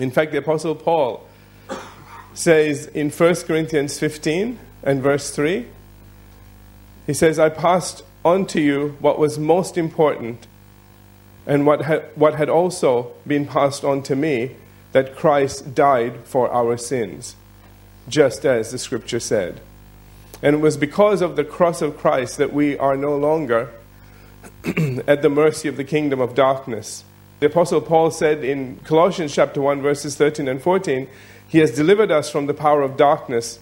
In fact, the Apostle Paul says in 1 Corinthians 15 and verse 3, he says, I passed on to you what was most important and what what had also been passed on to me that Christ died for our sins, just as the scripture said. And it was because of the cross of Christ that we are no longer at the mercy of the kingdom of darkness. The Apostle Paul said in Colossians chapter 1, verses 13 and 14, He has delivered us from the power of darkness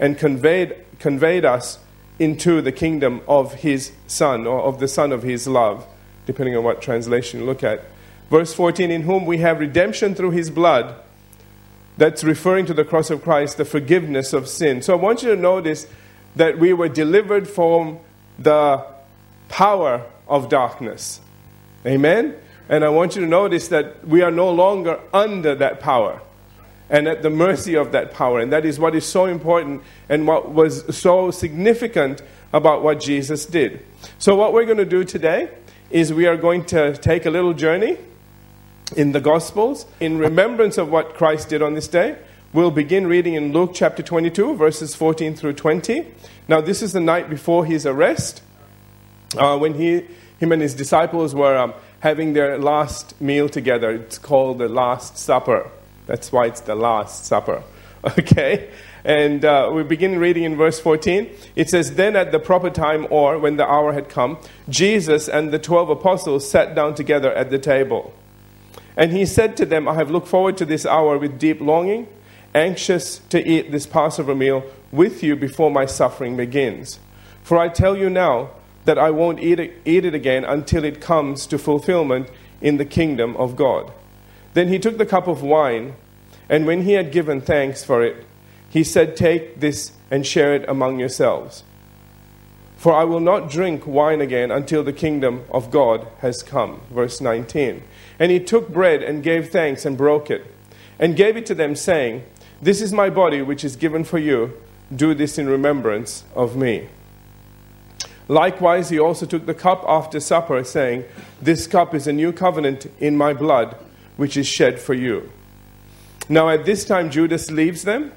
and conveyed, conveyed us into the kingdom of His Son, or of the Son of His love, depending on what translation you look at. Verse 14, In whom we have redemption through His blood. That's referring to the cross of Christ, the forgiveness of sin. So I want you to notice that we were delivered from the power of darkness. Amen? And I want you to notice that we are no longer under that power and at the mercy of that power. And that is what is so important and what was so significant about what Jesus did. So, what we're going to do today is we are going to take a little journey in the Gospels in remembrance of what Christ did on this day. We'll begin reading in Luke chapter 22, verses 14 through 20. Now, this is the night before his arrest, uh, when he, him and his disciples were um, having their last meal together. It's called the Last Supper. That's why it's the Last Supper. Okay? And uh, we begin reading in verse 14. It says, Then at the proper time, or when the hour had come, Jesus and the twelve apostles sat down together at the table. And he said to them, I have looked forward to this hour with deep longing anxious to eat this Passover meal with you before my suffering begins. For I tell you now that I won't eat it, eat it again until it comes to fulfillment in the kingdom of God. Then he took the cup of wine, and when he had given thanks for it, he said, Take this and share it among yourselves. For I will not drink wine again until the kingdom of God has come. Verse 19. And he took bread and gave thanks and broke it, and gave it to them, saying, this is my body, which is given for you. Do this in remembrance of me. Likewise, he also took the cup after supper, saying, This cup is a new covenant in my blood, which is shed for you. Now, at this time, Judas leaves them.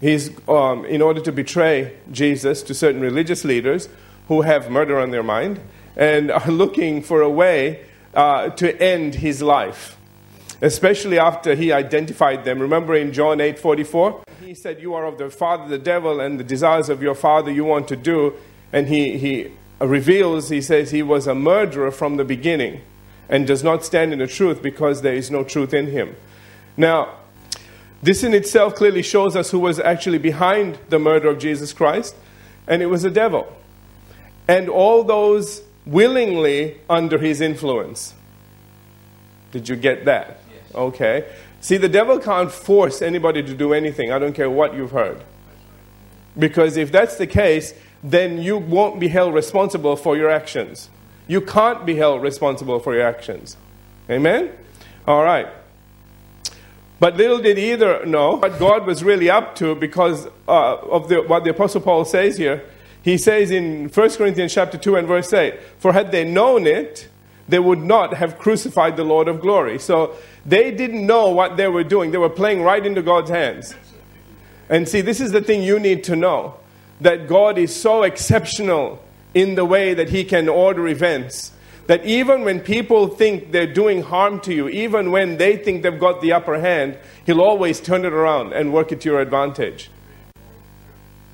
He's, um, in order to betray Jesus to certain religious leaders who have murder on their mind and are looking for a way uh, to end his life especially after he identified them. Remember in John 8 44? He said, You are of the father, the devil, and the desires of your father you want to do. And he, he reveals, he says, he was a murderer from the beginning and does not stand in the truth because there is no truth in him. Now, this in itself clearly shows us who was actually behind the murder of Jesus Christ, and it was the devil. And all those willingly under his influence. Did you get that? Okay? See, the devil can't force anybody to do anything. I don't care what you've heard. Because if that's the case, then you won't be held responsible for your actions. You can't be held responsible for your actions. Amen? All right. But little did either know what God was really up to because uh, of the, what the Apostle Paul says here. He says in 1 Corinthians chapter 2 and verse 8, For had they known it, they would not have crucified the Lord of glory. So they didn't know what they were doing. They were playing right into God's hands. And see, this is the thing you need to know that God is so exceptional in the way that He can order events. That even when people think they're doing harm to you, even when they think they've got the upper hand, He'll always turn it around and work it to your advantage.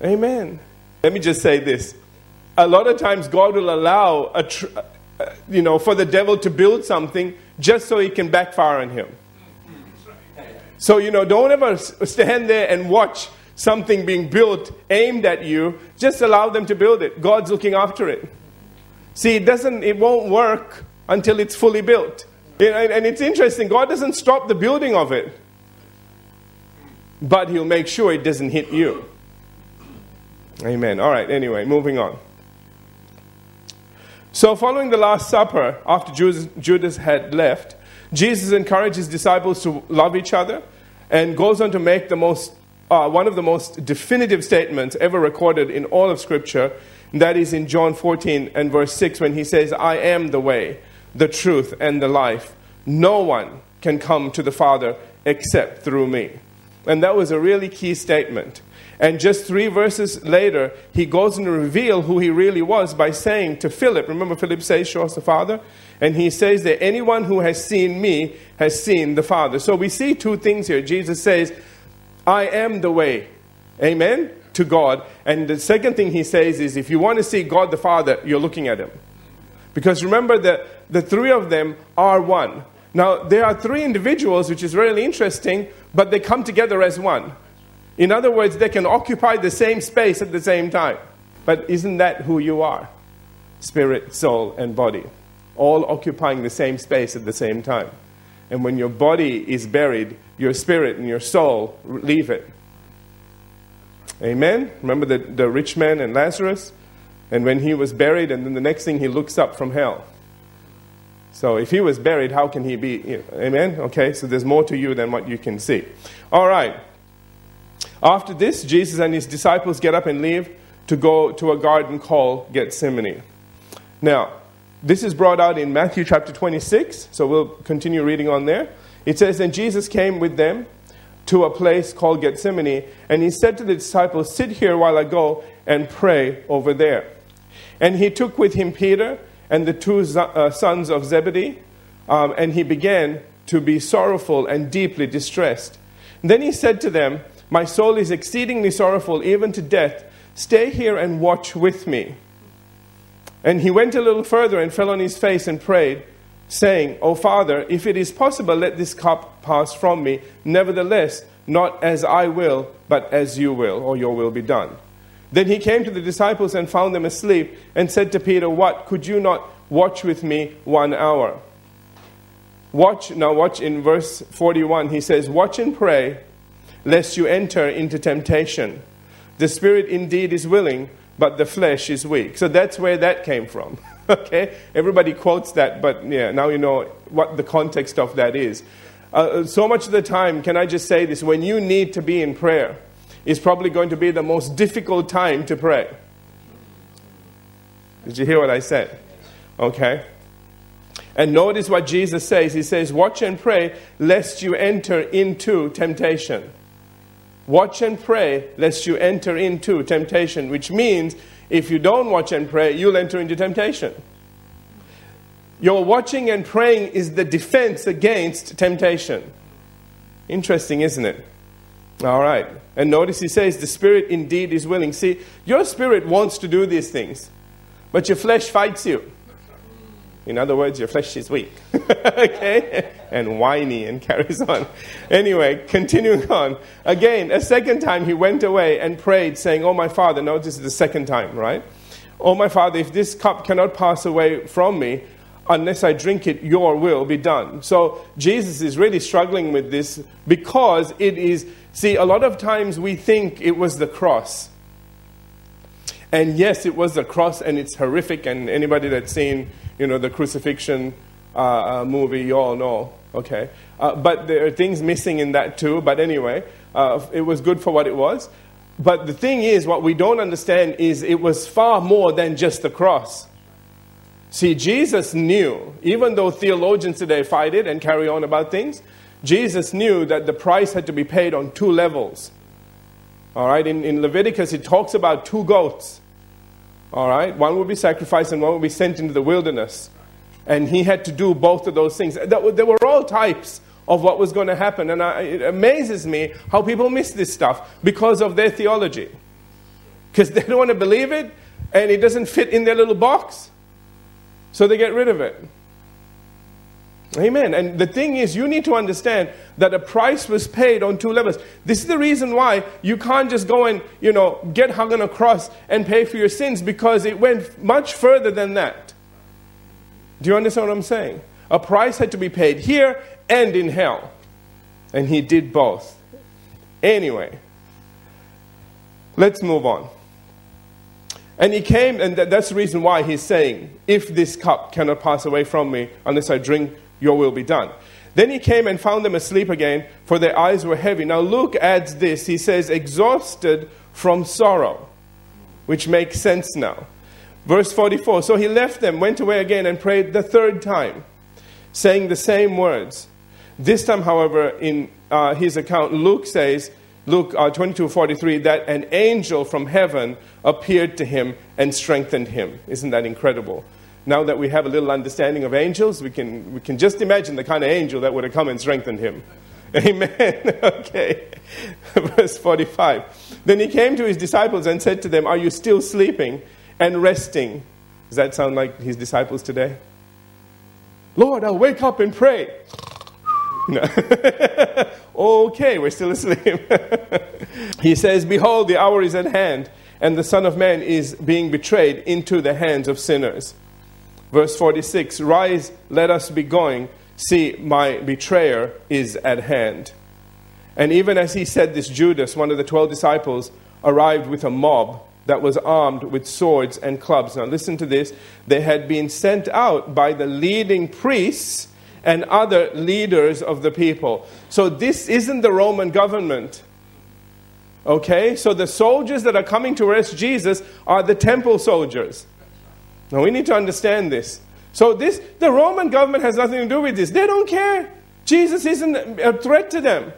Amen. Let me just say this. A lot of times, God will allow a, tr- uh, you know, for the devil to build something just so he can backfire on him. So, you know, don't ever stand there and watch something being built aimed at you. Just allow them to build it. God's looking after it. See, it doesn't, it won't work until it's fully built. And it's interesting, God doesn't stop the building of it, but He'll make sure it doesn't hit you. Amen. All right, anyway, moving on. So, following the Last Supper, after Judas had left, Jesus encouraged his disciples to love each other and goes on to make the most, uh, one of the most definitive statements ever recorded in all of Scripture. That is in John 14 and verse 6 when he says, I am the way, the truth, and the life. No one can come to the Father except through me. And that was a really key statement. And just three verses later, he goes and reveal who he really was by saying to Philip, remember Philip says, Show us the Father? And he says that anyone who has seen me has seen the Father. So we see two things here. Jesus says, I am the way. Amen? To God. And the second thing he says is, if you want to see God the Father, you're looking at him. Because remember that the three of them are one. Now, there are three individuals, which is really interesting, but they come together as one. In other words, they can occupy the same space at the same time. But isn't that who you are? Spirit, soul, and body. All occupying the same space at the same time. And when your body is buried, your spirit and your soul leave it. Amen? Remember the, the rich man and Lazarus? And when he was buried, and then the next thing he looks up from hell. So if he was buried, how can he be? Amen? Okay, so there's more to you than what you can see. All right. After this, Jesus and his disciples get up and leave to go to a garden called Gethsemane. Now, this is brought out in Matthew chapter 26, so we'll continue reading on there. It says, And Jesus came with them to a place called Gethsemane, and he said to the disciples, Sit here while I go and pray over there. And he took with him Peter and the two uh, sons of Zebedee, um, and he began to be sorrowful and deeply distressed. And then he said to them, my soul is exceedingly sorrowful, even to death. Stay here and watch with me. And he went a little further and fell on his face and prayed, saying, O Father, if it is possible, let this cup pass from me. Nevertheless, not as I will, but as you will, or your will be done. Then he came to the disciples and found them asleep, and said to Peter, What? Could you not watch with me one hour? Watch, now watch in verse 41. He says, Watch and pray lest you enter into temptation. The spirit indeed is willing, but the flesh is weak. So that's where that came from. okay? Everybody quotes that, but yeah, now you know what the context of that is. Uh, uh, so much of the time, can I just say this? When you need to be in prayer, is probably going to be the most difficult time to pray. Did you hear what I said? Okay? And notice what Jesus says. He says, Watch and pray, lest you enter into temptation. Watch and pray lest you enter into temptation, which means if you don't watch and pray, you'll enter into temptation. Your watching and praying is the defense against temptation. Interesting, isn't it? All right. And notice he says, the spirit indeed is willing. See, your spirit wants to do these things, but your flesh fights you. In other words, your flesh is weak. okay? And whiny and carries on. Anyway, continuing on. Again, a second time he went away and prayed, saying, Oh, my father. Notice the second time, right? Oh, my father, if this cup cannot pass away from me, unless I drink it, your will be done. So Jesus is really struggling with this because it is, see, a lot of times we think it was the cross. And yes, it was the cross and it's horrific, and anybody that's seen you know, the crucifixion uh, uh, movie, you all know, okay? Uh, but there are things missing in that too. But anyway, uh, it was good for what it was. But the thing is, what we don't understand is it was far more than just the cross. See, Jesus knew, even though theologians today fight it and carry on about things, Jesus knew that the price had to be paid on two levels. All right, in, in Leviticus, it talks about two goats. All right? One would be sacrificed and one would be sent into the wilderness. And he had to do both of those things. There were all types of what was going to happen. And it amazes me how people miss this stuff because of their theology. Because they don't want to believe it and it doesn't fit in their little box. So they get rid of it. Amen. And the thing is, you need to understand that a price was paid on two levels. This is the reason why you can't just go and, you know, get hung on a cross and pay for your sins because it went much further than that. Do you understand what I'm saying? A price had to be paid here and in hell. And he did both. Anyway, let's move on. And he came, and that's the reason why he's saying, If this cup cannot pass away from me unless I drink your will be done. Then he came and found them asleep again, for their eyes were heavy. Now Luke adds this. He says, exhausted from sorrow, which makes sense now. Verse 44 So he left them, went away again, and prayed the third time, saying the same words. This time, however, in uh, his account, Luke says, Luke uh, 22 43, that an angel from heaven appeared to him and strengthened him. Isn't that incredible? Now that we have a little understanding of angels, we can, we can just imagine the kind of angel that would have come and strengthened him. Amen. okay. Verse 45. Then he came to his disciples and said to them, Are you still sleeping and resting? Does that sound like his disciples today? Lord, I'll wake up and pray. No. okay, we're still asleep. he says, Behold, the hour is at hand, and the Son of Man is being betrayed into the hands of sinners. Verse 46 Rise, let us be going. See, my betrayer is at hand. And even as he said this, Judas, one of the twelve disciples, arrived with a mob that was armed with swords and clubs. Now, listen to this. They had been sent out by the leading priests and other leaders of the people. So, this isn't the Roman government. Okay? So, the soldiers that are coming to arrest Jesus are the temple soldiers. Now, we need to understand this. So, this, the Roman government has nothing to do with this. They don't care. Jesus isn't a threat to them.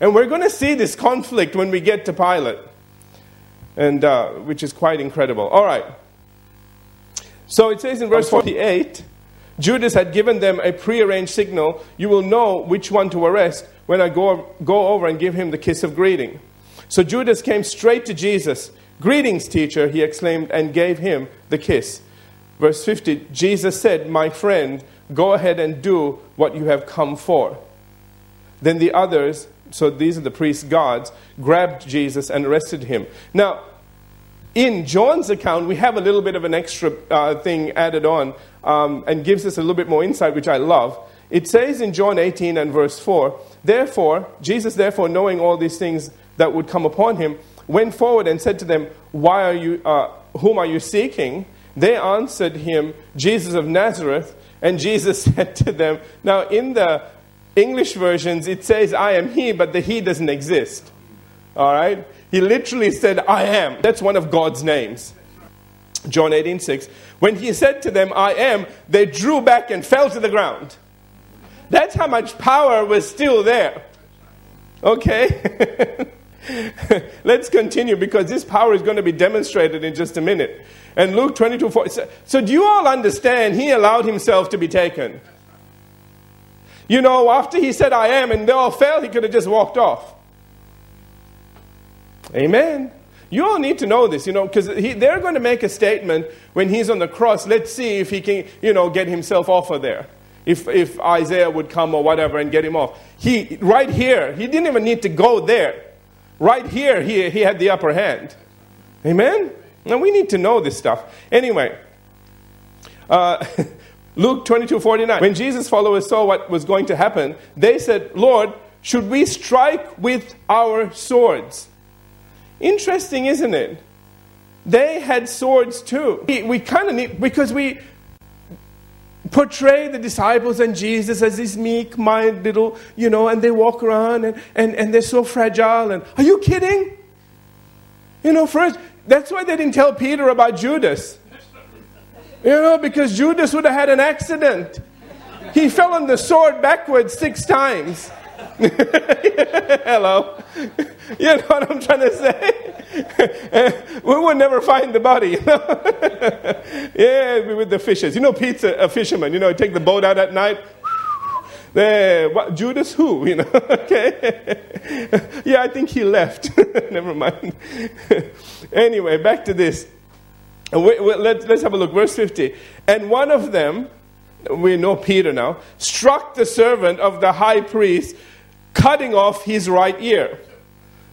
And we're going to see this conflict when we get to Pilate, and, uh, which is quite incredible. All right. So it says in verse 48 Judas had given them a prearranged signal you will know which one to arrest when I go, go over and give him the kiss of greeting. So Judas came straight to Jesus. Greetings, teacher, he exclaimed, and gave him the kiss. Verse 50 Jesus said, My friend, go ahead and do what you have come for. Then the others, so these are the priests' guards, grabbed Jesus and arrested him. Now, in John's account, we have a little bit of an extra uh, thing added on um, and gives us a little bit more insight, which I love. It says in John 18 and verse 4, Therefore, Jesus, therefore, knowing all these things that would come upon him, went forward and said to them, Why are you, uh, Whom are you seeking? They answered him, Jesus of Nazareth. And Jesus said to them, Now, in the English versions, it says, I am he, but the he doesn't exist. All right? He literally said, I am. That's one of God's names. John 18, 6. When he said to them, I am, they drew back and fell to the ground. That's how much power was still there. Okay? Let's continue because this power is going to be demonstrated in just a minute. And Luke 22, 4. So, so do you all understand? He allowed himself to be taken. You know, after he said, I am, and they all fell, he could have just walked off. Amen. You all need to know this, you know, because they're going to make a statement when he's on the cross. Let's see if he can, you know, get himself off of there. If, if Isaiah would come or whatever and get him off. He, right here, he didn't even need to go there. Right here, he, he had the upper hand. Amen? And we need to know this stuff. Anyway, uh, Luke 22 49. When Jesus' followers saw what was going to happen, they said, Lord, should we strike with our swords? Interesting, isn't it? They had swords too. We, we kind of need, because we portray the disciples and Jesus as these meek, mild little, you know, and they walk around and, and, and they're so fragile. And are you kidding? You know, first, that's why they didn't tell Peter about Judas. You know, because Judas would have had an accident. He fell on the sword backwards six times. Hello. You know what I'm trying to say? we would never find the body. You know? yeah, with the fishes. You know, Pete's a, fisherman. You know, he take the boat out at night. There, what, Judas who? You know, okay. yeah, I think he left. Never mind. anyway, back to this. Let's, let's have a look. Verse 50. And one of them, we know Peter now, struck the servant of the high priest cutting off his right ear.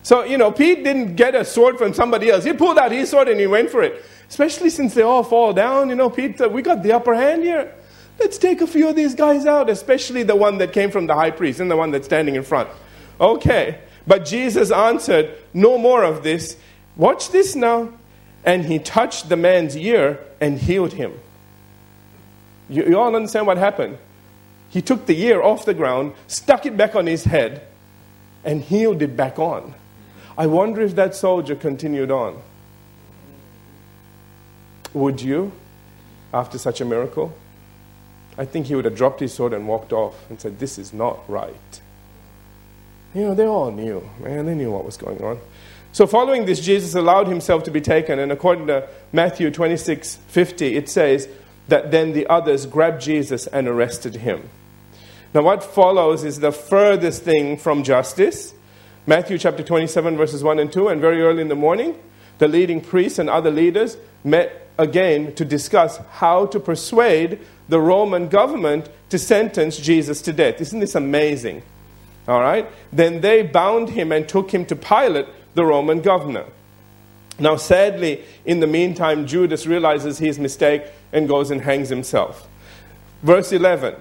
So, you know, Pete didn't get a sword from somebody else. He pulled out his sword and he went for it. Especially since they all fall down, you know, Pete said, We got the upper hand here. Let's take a few of these guys out, especially the one that came from the high priest and the one that's standing in front. Okay. But Jesus answered, No more of this. Watch this now. And he touched the man's ear and healed him. You, you all understand what happened? He took the ear off the ground, stuck it back on his head, and healed it back on. I wonder if that soldier continued on. Would you, after such a miracle? I think he would have dropped his sword and walked off and said, This is not right. You know, they all knew, man, they knew what was going on. So, following this, Jesus allowed himself to be taken, and according to Matthew 26 50, it says that then the others grabbed Jesus and arrested him. Now, what follows is the furthest thing from justice. Matthew chapter 27, verses 1 and 2, and very early in the morning, the leading priests and other leaders met again to discuss how to persuade the Roman government to sentence Jesus to death. Isn't this amazing? All right? Then they bound him and took him to Pilate, the Roman governor. Now, sadly, in the meantime, Judas realizes his mistake and goes and hangs himself. Verse 11,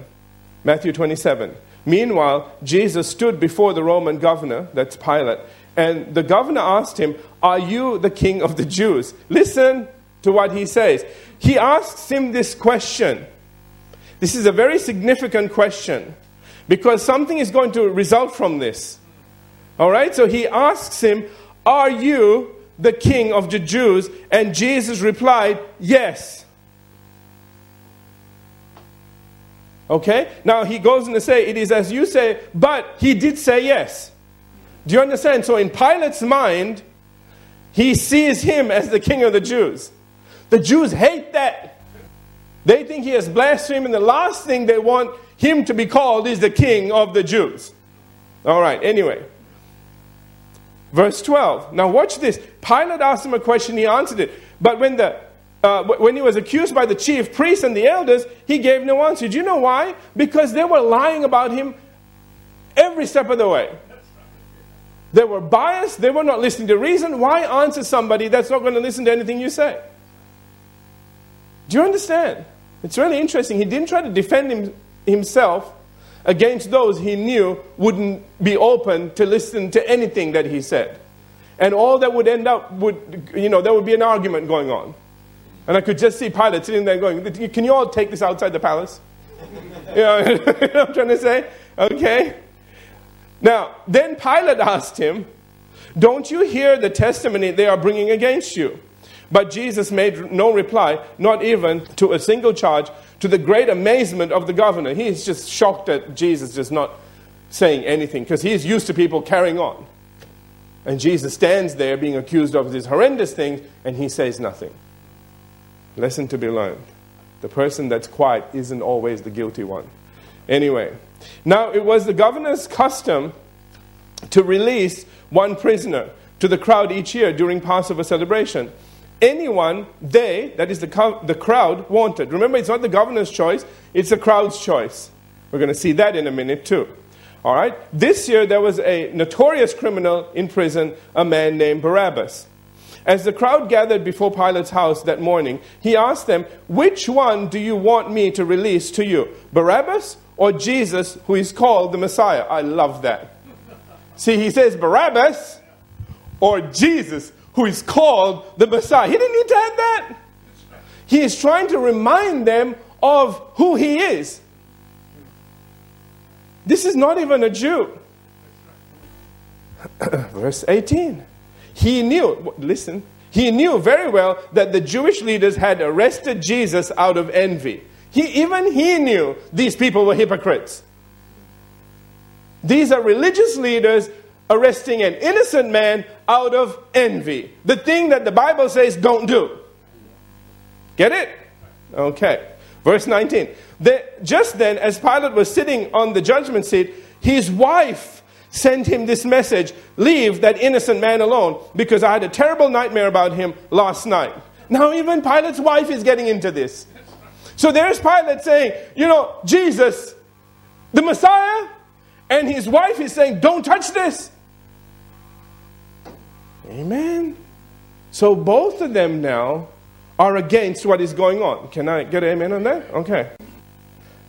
Matthew 27. Meanwhile, Jesus stood before the Roman governor, that's Pilate, and the governor asked him, Are you the king of the Jews? Listen to what he says. He asks him this question. This is a very significant question because something is going to result from this. All right? So he asks him, Are you the king of the Jews? And Jesus replied, Yes. Okay? Now he goes on to say, It is as you say, but he did say yes. Do you understand? So in Pilate's mind, he sees him as the king of the Jews. The Jews hate that. They think he has blasphemed, and the last thing they want him to be called is the king of the Jews. All right, anyway. Verse 12. Now, watch this. Pilate asked him a question, he answered it. But when, the, uh, when he was accused by the chief priests and the elders, he gave no answer. Do you know why? Because they were lying about him every step of the way. They were biased, they were not listening to reason. Why answer somebody that's not going to listen to anything you say? Do you understand? It's really interesting. He didn't try to defend him, himself against those he knew wouldn't be open to listen to anything that he said. And all that would end up would, you know, there would be an argument going on. And I could just see Pilate sitting there going, Can you all take this outside the palace? you, know, you know what I'm trying to say? Okay. Now, then Pilate asked him, Don't you hear the testimony they are bringing against you? But Jesus made no reply, not even to a single charge, to the great amazement of the governor. He is just shocked at Jesus just not saying anything because he is used to people carrying on. And Jesus stands there being accused of these horrendous things and he says nothing. Lesson to be learned. The person that's quiet isn't always the guilty one. Anyway, now it was the governor's custom to release one prisoner to the crowd each year during Passover celebration anyone they, that is the, the crowd, wanted. Remember, it's not the governor's choice, it's the crowd's choice. We're going to see that in a minute, too. All right? This year, there was a notorious criminal in prison, a man named Barabbas. As the crowd gathered before Pilate's house that morning, he asked them, Which one do you want me to release to you, Barabbas or Jesus, who is called the Messiah? I love that. See, he says Barabbas or Jesus, who is called the Messiah. He didn't need to add that. He is trying to remind them of who he is. This is not even a Jew. Verse 18. He knew, listen, he knew very well that the Jewish leaders had arrested Jesus out of envy. He, even he knew these people were hypocrites. These are religious leaders arresting an innocent man out of envy. The thing that the Bible says don't do. Get it? Okay. Verse 19. The, just then, as Pilate was sitting on the judgment seat, his wife sent him this message Leave that innocent man alone because I had a terrible nightmare about him last night. Now, even Pilate's wife is getting into this. So there's Pilate saying, You know, Jesus, the Messiah, and his wife is saying, Don't touch this. Amen. So both of them now are against what is going on. Can I get an amen on that? Okay.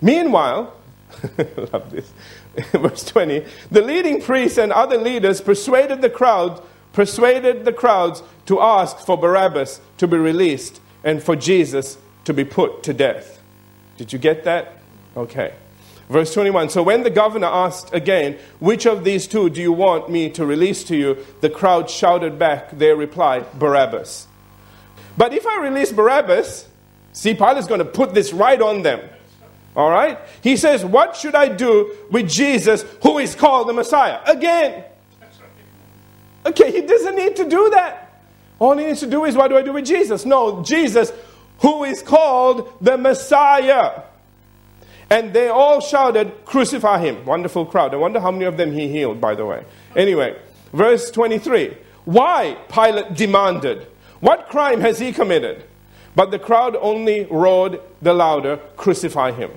Meanwhile, love this. Verse 20, the leading priests and other leaders persuaded the crowd, persuaded the crowds to ask for Barabbas to be released and for Jesus to be put to death. Did you get that? Okay. Verse 21 So when the governor asked again, Which of these two do you want me to release to you? The crowd shouted back their reply, Barabbas. But if I release Barabbas, see, Pilate's going to put this right on them. All right? He says, What should I do with Jesus who is called the Messiah? Again. Okay, he doesn't need to do that. All he needs to do is, What do I do with Jesus? No, Jesus who is called the Messiah. And they all shouted, Crucify him. Wonderful crowd. I wonder how many of them he healed, by the way. Anyway, verse 23. Why? Pilate demanded. What crime has he committed? But the crowd only roared the louder, Crucify him.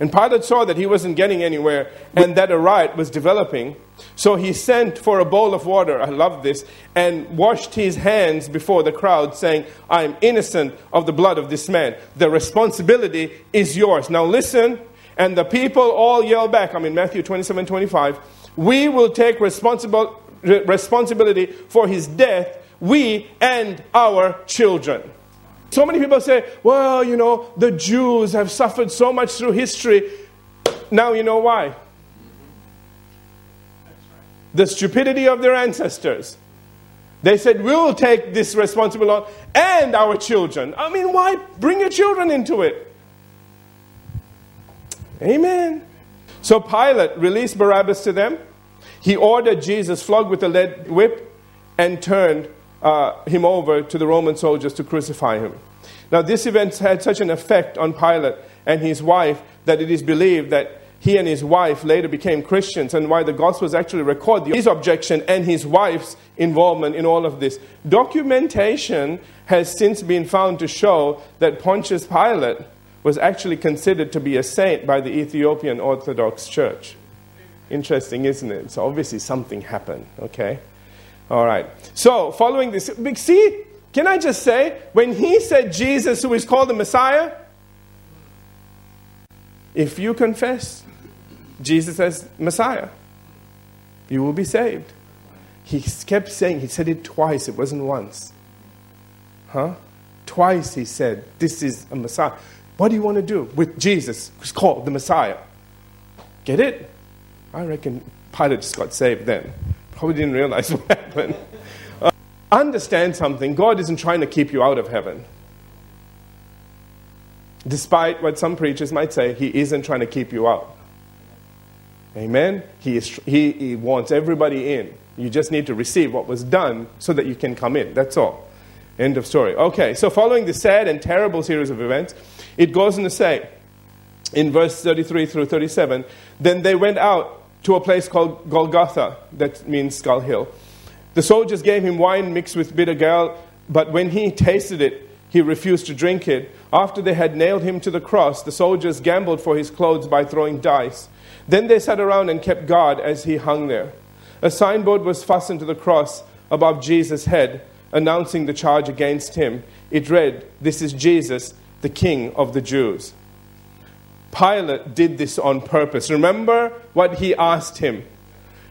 And Pilate saw that he wasn't getting anywhere and that a riot was developing. So he sent for a bowl of water, I love this, and washed his hands before the crowd, saying, I am innocent of the blood of this man. The responsibility is yours. Now listen, and the people all yell back. I'm in Matthew 27 25. We will take responsible, responsibility for his death, we and our children. So many people say, well, you know, the Jews have suffered so much through history. Now you know why. The stupidity of their ancestors. They said, we'll take this responsibility on and our children. I mean, why bring your children into it? Amen. So Pilate released Barabbas to them. He ordered Jesus flogged with a lead whip and turned uh, him over to the Roman soldiers to crucify him. Now, this event had such an effect on Pilate and his wife that it is believed that he and his wife later became Christians, and why the Gospels actually record his objection and his wife's involvement in all of this. Documentation has since been found to show that Pontius Pilate was actually considered to be a saint by the Ethiopian Orthodox Church. Interesting, isn't it? So obviously something happened, okay? All right. So, following this, see, can I just say, when he said Jesus, who is called the Messiah, if you confess Jesus as Messiah, you will be saved. He kept saying, he said it twice, it wasn't once. Huh? Twice he said, This is a Messiah. What do you want to do with Jesus, who's called the Messiah? Get it? I reckon Pilate just got saved then. Probably didn't realize what happened. Uh, understand something God isn't trying to keep you out of heaven. Despite what some preachers might say, He isn't trying to keep you out. Amen? He, is, he, he wants everybody in. You just need to receive what was done so that you can come in. That's all. End of story. Okay, so following the sad and terrible series of events, it goes on to say in verse 33 through 37 then they went out to a place called Golgotha, that means Skull Hill. The soldiers gave him wine mixed with bitter gall, but when he tasted it, he refused to drink it. After they had nailed him to the cross, the soldiers gambled for his clothes by throwing dice. Then they sat around and kept guard as he hung there. A signboard was fastened to the cross above Jesus' head, announcing the charge against him. It read, This is Jesus, the King of the Jews. Pilate did this on purpose. Remember what he asked him.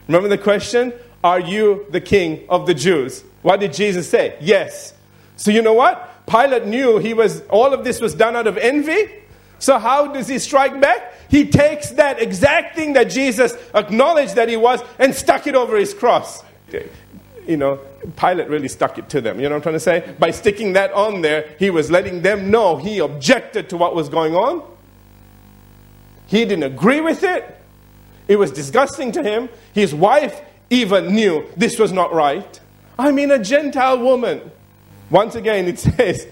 Remember the question? Are you the king of the Jews? What did Jesus say? Yes. So you know what? Pilate knew he was all of this was done out of envy. So how does he strike back? He takes that exact thing that Jesus acknowledged that he was and stuck it over his cross. You know, Pilate really stuck it to them. You know what I'm trying to say? By sticking that on there, he was letting them know he objected to what was going on. He didn't agree with it. It was disgusting to him. His wife even knew this was not right. I mean, a Gentile woman. Once again, it says,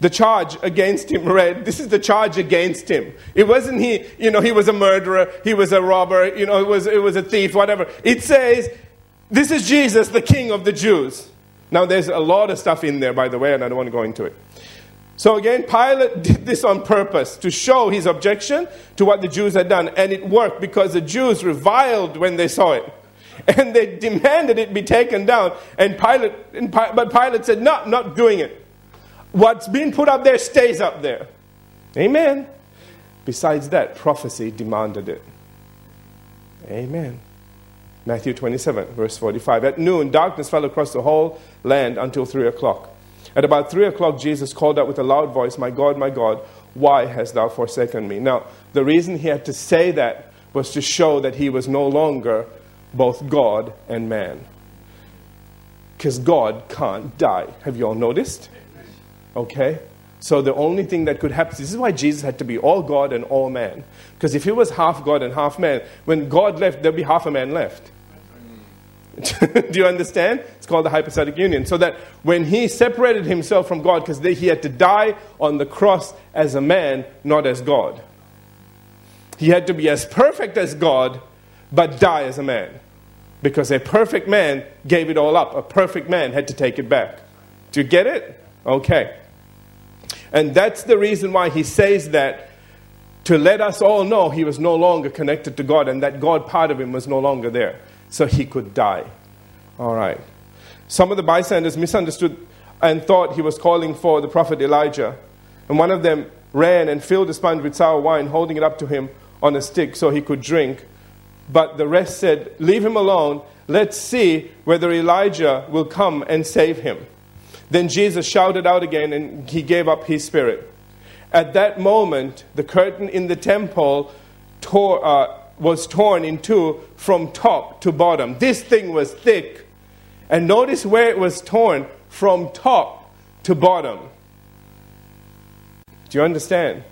the charge against him read, this is the charge against him. It wasn't he, you know, he was a murderer, he was a robber, you know, it was, it was a thief, whatever. It says, this is Jesus, the King of the Jews. Now, there's a lot of stuff in there, by the way, and I don't want to go into it. So again, Pilate did this on purpose to show his objection to what the Jews had done. And it worked because the Jews reviled when they saw it. And they demanded it be taken down. And Pilate, and, but Pilate said, no, not doing it. What's being put up there stays up there. Amen. Besides that, prophecy demanded it. Amen. Matthew 27, verse 45. At noon, darkness fell across the whole land until 3 o'clock. At about three o'clock, Jesus called out with a loud voice, My God, my God, why hast thou forsaken me? Now, the reason he had to say that was to show that he was no longer both God and man. Because God can't die. Have you all noticed? Okay? So the only thing that could happen, this is why Jesus had to be all God and all man. Because if he was half God and half man, when God left, there'd be half a man left. Do you understand? It's called the hypostatic union. So that when he separated himself from God, because he had to die on the cross as a man, not as God. He had to be as perfect as God, but die as a man. Because a perfect man gave it all up. A perfect man had to take it back. Do you get it? Okay. And that's the reason why he says that to let us all know he was no longer connected to God and that God part of him was no longer there. So he could die. All right. Some of the bystanders misunderstood and thought he was calling for the prophet Elijah. And one of them ran and filled a sponge with sour wine, holding it up to him on a stick so he could drink. But the rest said, Leave him alone. Let's see whether Elijah will come and save him. Then Jesus shouted out again and he gave up his spirit. At that moment, the curtain in the temple tore, uh, was torn in two from top to bottom. This thing was thick. And notice where it was torn from top to bottom. Do you understand?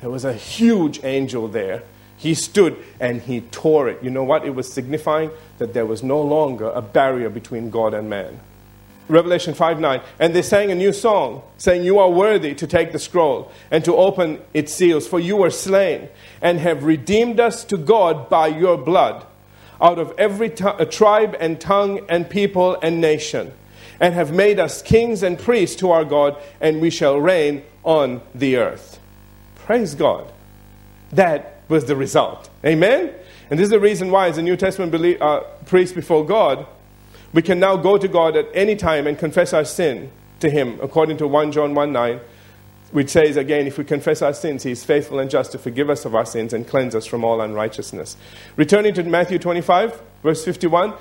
There was a huge angel there. He stood and he tore it. You know what? It was signifying that there was no longer a barrier between God and man. Revelation 5 9. And they sang a new song, saying, You are worthy to take the scroll and to open its seals, for you were slain and have redeemed us to God by your blood out of every t- tribe and tongue and people and nation, and have made us kings and priests to our God, and we shall reign on the earth. Praise God. That was the result. Amen? And this is the reason why, as a New Testament belie- uh, priest before God, we can now go to God at any time and confess our sin to Him, according to 1 John 1 9, which says again, if we confess our sins, He is faithful and just to forgive us of our sins and cleanse us from all unrighteousness. Returning to Matthew 25, verse 51,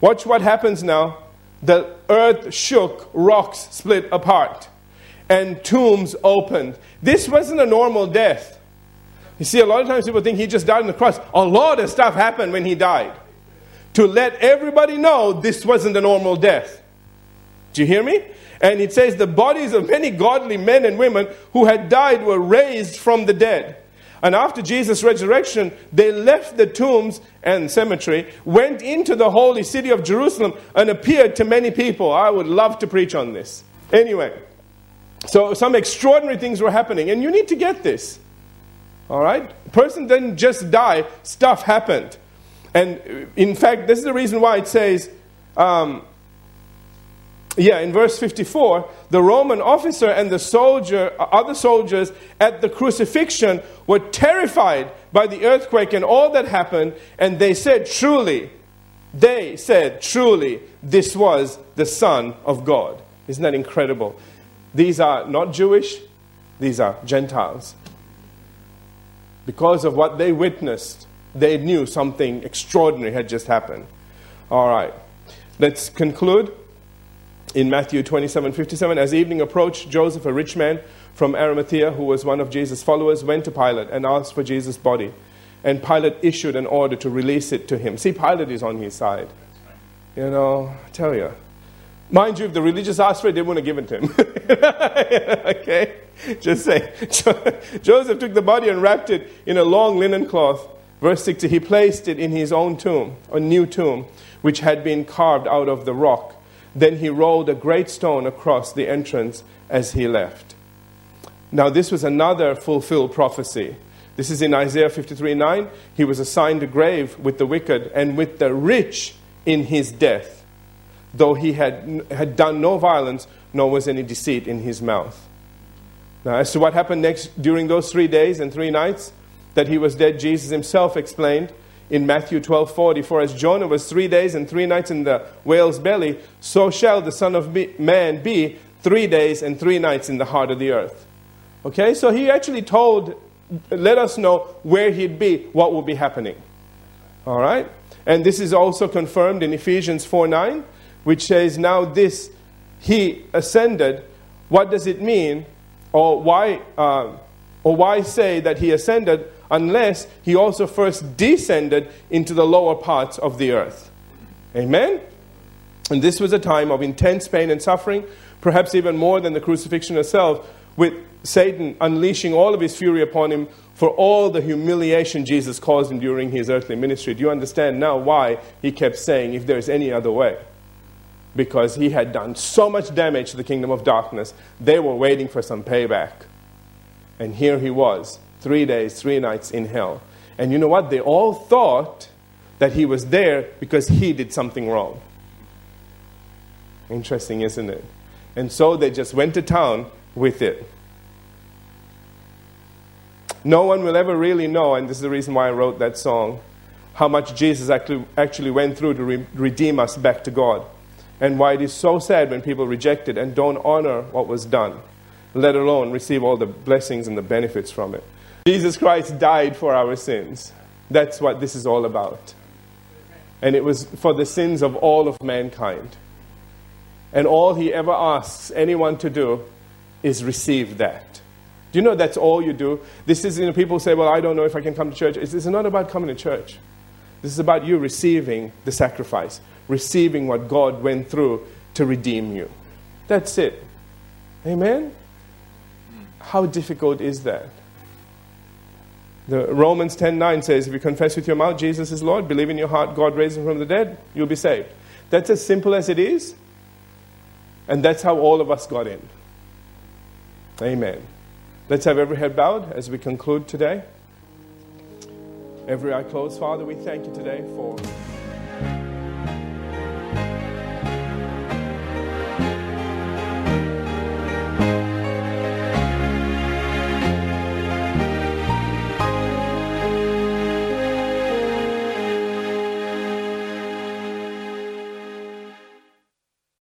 watch what happens now. The earth shook, rocks split apart, and tombs opened. This wasn't a normal death. You see, a lot of times people think he just died on the cross. A lot of stuff happened when he died to let everybody know this wasn't a normal death. Do you hear me? And it says the bodies of many godly men and women who had died were raised from the dead. And after Jesus' resurrection, they left the tombs and cemetery, went into the holy city of Jerusalem, and appeared to many people. I would love to preach on this. Anyway, so some extraordinary things were happening, and you need to get this. All right? Person didn't just die, stuff happened. And in fact, this is the reason why it says, um, yeah, in verse 54, the Roman officer and the soldier, uh, other soldiers at the crucifixion were terrified by the earthquake and all that happened, and they said, Truly, they said, Truly, this was the Son of God. Isn't that incredible? These are not Jewish, these are Gentiles. Because of what they witnessed, they knew something extraordinary had just happened. All right, let's conclude in Matthew 27 57. As evening approached, Joseph, a rich man from Arimathea, who was one of Jesus' followers, went to Pilate and asked for Jesus' body. And Pilate issued an order to release it to him. See, Pilate is on his side. You know, I tell you. Mind you, if the religious asked for it, they wouldn't have given it to him. okay? Just say. Joseph took the body and wrapped it in a long linen cloth Verse 60 He placed it in his own tomb, a new tomb, which had been carved out of the rock. Then he rolled a great stone across the entrance as he left. Now, this was another fulfilled prophecy. This is in Isaiah 53 9. He was assigned a grave with the wicked and with the rich in his death, though he had, had done no violence, nor was any deceit in his mouth. Now, as to what happened next during those three days and three nights, that he was dead, Jesus himself explained in Matthew 12:40, "For as Jonah was three days and three nights in the whale's belly, so shall the Son of Man be three days and three nights in the heart of the earth." Okay, so he actually told, let us know where he'd be, what will be happening. All right, and this is also confirmed in Ephesians 4:9, which says, "Now this he ascended." What does it mean, or why? Uh, or why say that he ascended unless he also first descended into the lower parts of the earth. Amen? And this was a time of intense pain and suffering, perhaps even more than the crucifixion itself, with Satan unleashing all of his fury upon him for all the humiliation Jesus caused him during his earthly ministry. Do you understand now why he kept saying, if there's any other way? Because he had done so much damage to the kingdom of darkness, they were waiting for some payback. And here he was, three days, three nights in hell. And you know what? They all thought that he was there because he did something wrong. Interesting, isn't it? And so they just went to town with it. No one will ever really know, and this is the reason why I wrote that song, how much Jesus actually, actually went through to re- redeem us back to God. And why it is so sad when people reject it and don't honor what was done, let alone receive all the blessings and the benefits from it. Jesus Christ died for our sins. That's what this is all about. And it was for the sins of all of mankind. And all he ever asks anyone to do is receive that. Do you know that's all you do? This is, you know, people say, well, I don't know if I can come to church. It's, it's not about coming to church. This is about you receiving the sacrifice, receiving what God went through to redeem you. That's it. Amen? How difficult is that? The Romans 10:9 says, if you confess with your mouth Jesus is Lord, believe in your heart God raised him from the dead, you'll be saved. That's as simple as it is. And that's how all of us got in. Amen. Let's have every head bowed as we conclude today. Every eye closed. Father, we thank you today for.